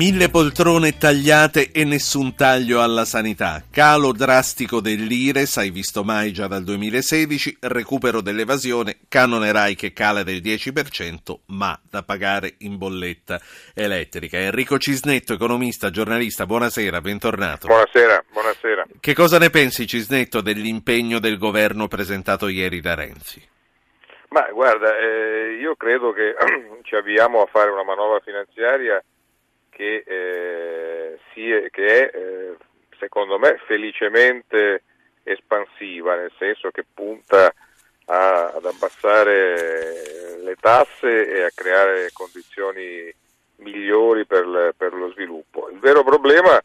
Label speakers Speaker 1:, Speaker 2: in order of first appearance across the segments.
Speaker 1: Mille poltrone tagliate e nessun taglio alla sanità. Calo drastico dell'Ires, hai visto mai già dal 2016, recupero dell'evasione, canone RAI che cala del 10%, ma da pagare in bolletta elettrica. Enrico Cisnetto, economista, giornalista, buonasera, bentornato.
Speaker 2: Buonasera, buonasera.
Speaker 1: Che cosa ne pensi Cisnetto dell'impegno del governo presentato ieri da Renzi?
Speaker 2: Ma guarda, eh, io credo che ci avviamo a fare una manovra finanziaria che, eh, sia, che è, eh, secondo me, felicemente espansiva, nel senso che punta a, ad abbassare le tasse e a creare condizioni migliori per, per lo sviluppo. Il vero problema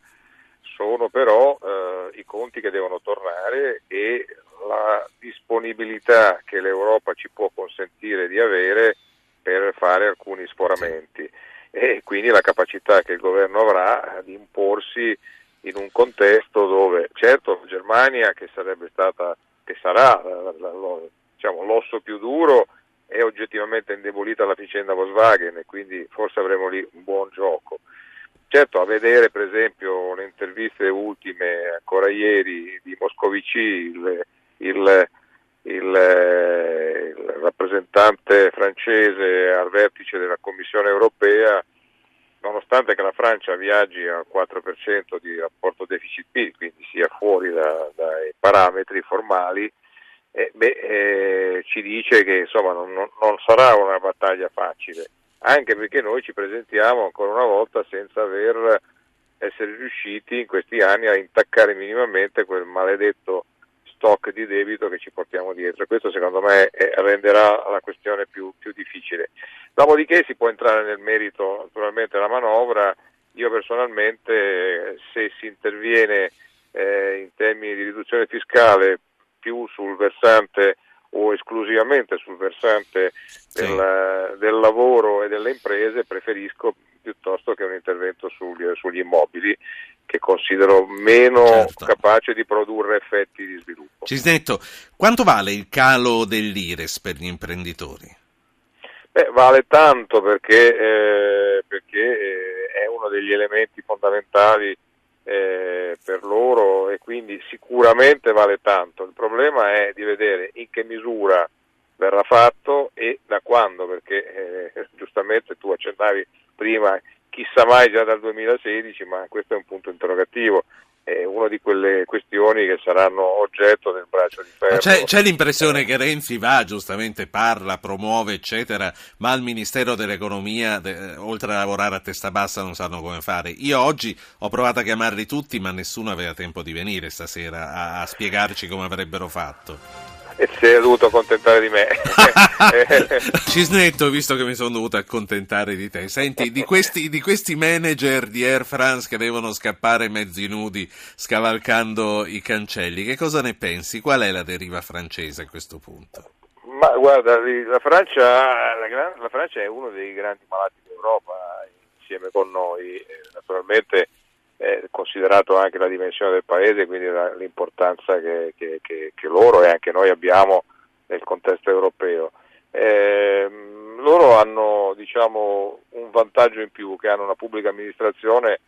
Speaker 2: sono però eh, i conti che devono tornare e la disponibilità che l'Europa ci può consentire di avere per fare alcuni sforamenti e quindi la capacità che il governo avrà di imporsi in un contesto dove certo la Germania che sarebbe stata che sarà diciamo, l'osso più duro è oggettivamente indebolita la vicenda Volkswagen e quindi forse avremo lì un buon gioco. Certo, a vedere per esempio le interviste ultime ancora ieri di Moscovici, il, il, il, il rappresentante francese al vertice della Commissione europea, nonostante che la Francia viaggi al 4% di rapporto deficit-PIL, quindi sia fuori da, dai parametri formali, eh, beh, eh, ci dice che insomma, non, non, sarà una battaglia facile, anche perché noi ci presentiamo ancora una volta senza aver essere riusciti in questi anni a intaccare minimamente quel maledetto stock di debito che ci portiamo dietro. Questo secondo me renderà la questione più, più, difficile. Dopodiché si può entrare nel merito naturalmente della manovra. Io personalmente se si interviene eh, in termini di riduzione fiscale più sul versante o esclusivamente sul versante del, del lavoro e delle imprese, preferisco piuttosto che un intervento sugli, sugli immobili che considero meno certo. capace di produrre effetti di sviluppo.
Speaker 1: Cisnetto, quanto vale il calo dell'IRES per gli imprenditori?
Speaker 2: Beh, vale tanto perché, eh, perché eh, è uno degli elementi fondamentali eh, per loro e quindi sicuramente vale tanto. Il problema è di vedere in che misura verrà fatto e da quando, perché eh, giustamente tu accennavi prima, chissà mai già dal 2016, ma questo è un punto interrogativo è una di quelle questioni che saranno oggetto del braccio di ferro.
Speaker 1: C'è, c'è, l'impressione che Renzi va, giustamente parla, promuove, eccetera, ma al Ministero dell'Economia, de, oltre a lavorare a testa bassa, non sanno come fare. Io oggi ho provato a chiamarli tutti, ma nessuno aveva tempo di venire stasera a, a spiegarci come avrebbero fatto
Speaker 2: e si è dovuto accontentare di me.
Speaker 1: Cisnetto, visto che mi sono dovuto accontentare di te, senti, di questi, di questi, manager di Air France che devono scappare mezzi nudi scavalcando i cancelli, che cosa ne pensi? Qual è la deriva francese a questo punto?
Speaker 2: Ma guarda, la Francia, la, la Francia è uno dei grandi malati d'Europa insieme con noi, naturalmente eh, considerato anche la dimensione del paese, quindi la, l'importanza che, che, che, che, loro e anche noi abbiamo nel contesto europeo. Eh, loro hanno diciamo, un vantaggio in più, che hanno una pubblica amministrazione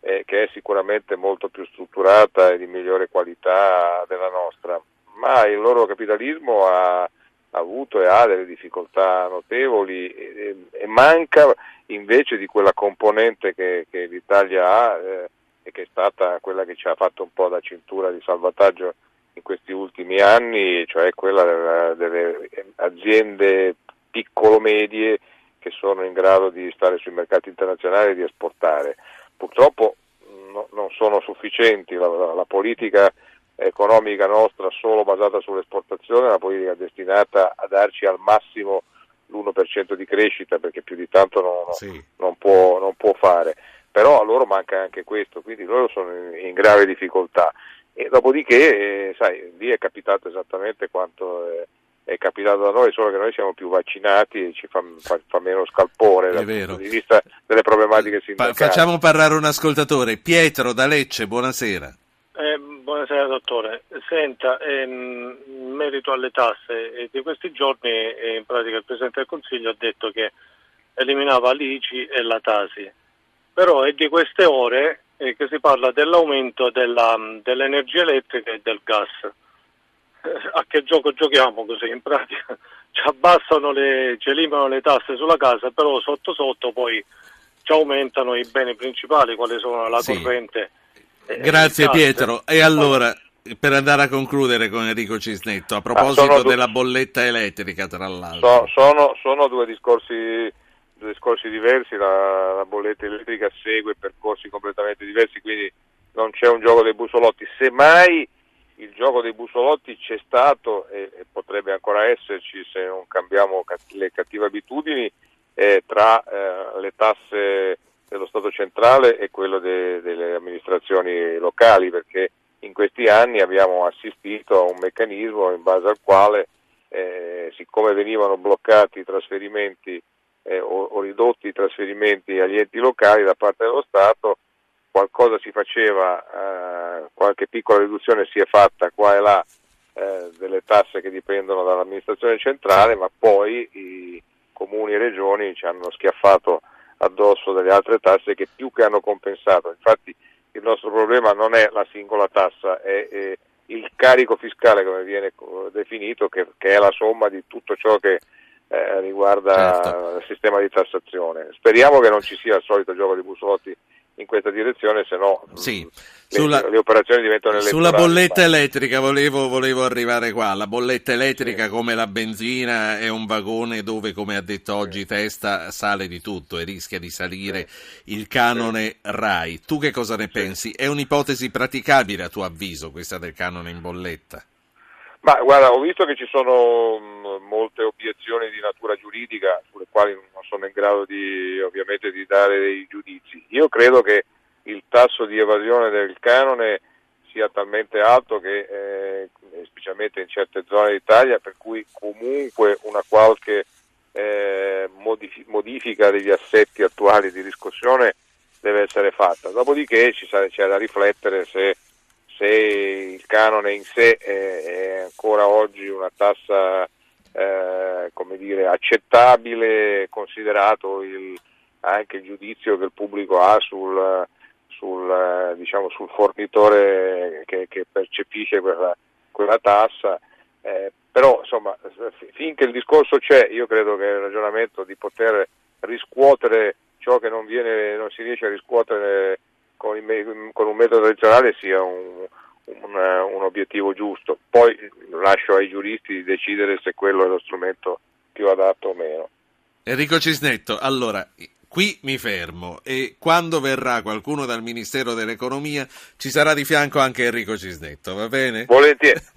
Speaker 2: eh, che è sicuramente molto più strutturata e di migliore qualità della nostra, ma il loro capitalismo ha avuto e ha delle difficoltà notevoli e, e manca invece di quella componente che, che l'Italia ha eh, e che è stata quella che ci ha fatto un po' da cintura di salvataggio in questi ultimi anni, cioè quella delle aziende piccolo-medie che sono in grado di stare sui mercati internazionali e di esportare. Purtroppo no, non sono sufficienti, la, la, la, politica economica nostra solo basata sull'esportazione è una politica destinata a darci al massimo l'1% di crescita perché più di tanto non, sì. non, può, non può fare però a loro manca anche questo, quindi loro sono in, in grave difficoltà. E dopodiché, eh, sai, lì è capitato esattamente quanto è, è, capitato da noi, solo che noi siamo più vaccinati e ci fa, fa, fa meno scalpore dal punto di vista delle problematiche sindacali.
Speaker 1: Pa- facciamo parlare un ascoltatore. Pietro da Lecce, buonasera.
Speaker 3: Eh, buonasera dottore. Senta, ehm, in merito alle tasse, eh, di questi giorni eh, in pratica il Presidente del Consiglio ha detto che eliminava l'ICI e la Tasi però è di queste ore eh, che si parla dell'aumento della, dell'energia elettrica e del gas. Eh, a che gioco giochiamo così? In pratica ci abbassano le, ci eliminano le tasse sulla casa, però sotto sotto poi ci aumentano i beni principali, quali sono la sì. corrente.
Speaker 1: Eh, Grazie Pietro. E allora, per andare a concludere con Enrico Cisnetto, a proposito ah, della bolletta elettrica, tra l'altro.
Speaker 2: So, sono, sono due discorsi discorsi diversi, la, la, bolletta elettrica segue percorsi completamente diversi, quindi non c'è un gioco dei busolotti. Semmai il gioco dei busolotti c'è stato e, e potrebbe ancora esserci se non cambiamo le cattive abitudini eh, tra eh, le tasse dello Stato centrale e quello de, delle amministrazioni locali, perché in questi anni abbiamo assistito a un meccanismo in base al quale, eh, siccome venivano bloccati i trasferimenti eh, o, o, ridotti i trasferimenti agli enti locali da parte dello Stato, qualcosa si faceva, eh, qualche piccola riduzione si è fatta qua e là eh, delle tasse che dipendono dall'amministrazione centrale, ma poi i comuni e regioni ci hanno schiaffato addosso delle altre tasse che più che hanno compensato. Infatti il nostro problema non è la singola tassa, è, è il carico fiscale come viene definito, che, che, è la somma di tutto ciò che eh, riguarda certo. il sistema di tassazione. Speriamo che non ci sia il solito gioco di busolotti in questa direzione, se no
Speaker 1: sì.
Speaker 2: le, sulla, le, operazioni diventano
Speaker 1: Sulla bolletta elettrica volevo, volevo, arrivare qua. La bolletta elettrica, sì. come la benzina, è un vagone dove, come ha detto oggi sì. Testa, sale di tutto e rischia di salire sì. il canone RAI. Tu che cosa ne pensi? È un'ipotesi praticabile a tuo avviso questa del canone in bolletta?
Speaker 2: Ma guarda, ho visto che ci sono mh, molte obiezioni di natura giuridica sulle quali non sono in grado di, ovviamente di dare dei giudizi. Io credo che il tasso di evasione del canone sia talmente alto che, eh, specialmente in certe zone d'Italia, per cui comunque una qualche eh, modifica degli assetti attuali di riscossione deve essere fatta. Dopodiché ci c'è da riflettere se se il canone in sé è, ancora oggi una tassa eh, come dire, accettabile, considerato il, anche il giudizio che il pubblico ha sul, sul, diciamo, sul fornitore che, che percepisce quella, quella tassa. Eh, però insomma, finché il discorso c'è, io credo che il ragionamento di poter riscuotere ciò che non, viene, non si riesce a riscuotere con, il, con un metodo tradizionale sia un, un, un, obiettivo giusto. Poi lascio ai giuristi di decidere se quello è lo strumento più adatto o meno.
Speaker 1: Enrico Cisnetto, allora qui mi fermo e quando verrà qualcuno dal Ministero dell'Economia ci sarà di fianco anche Enrico Cisnetto, va bene?
Speaker 2: Volentieri.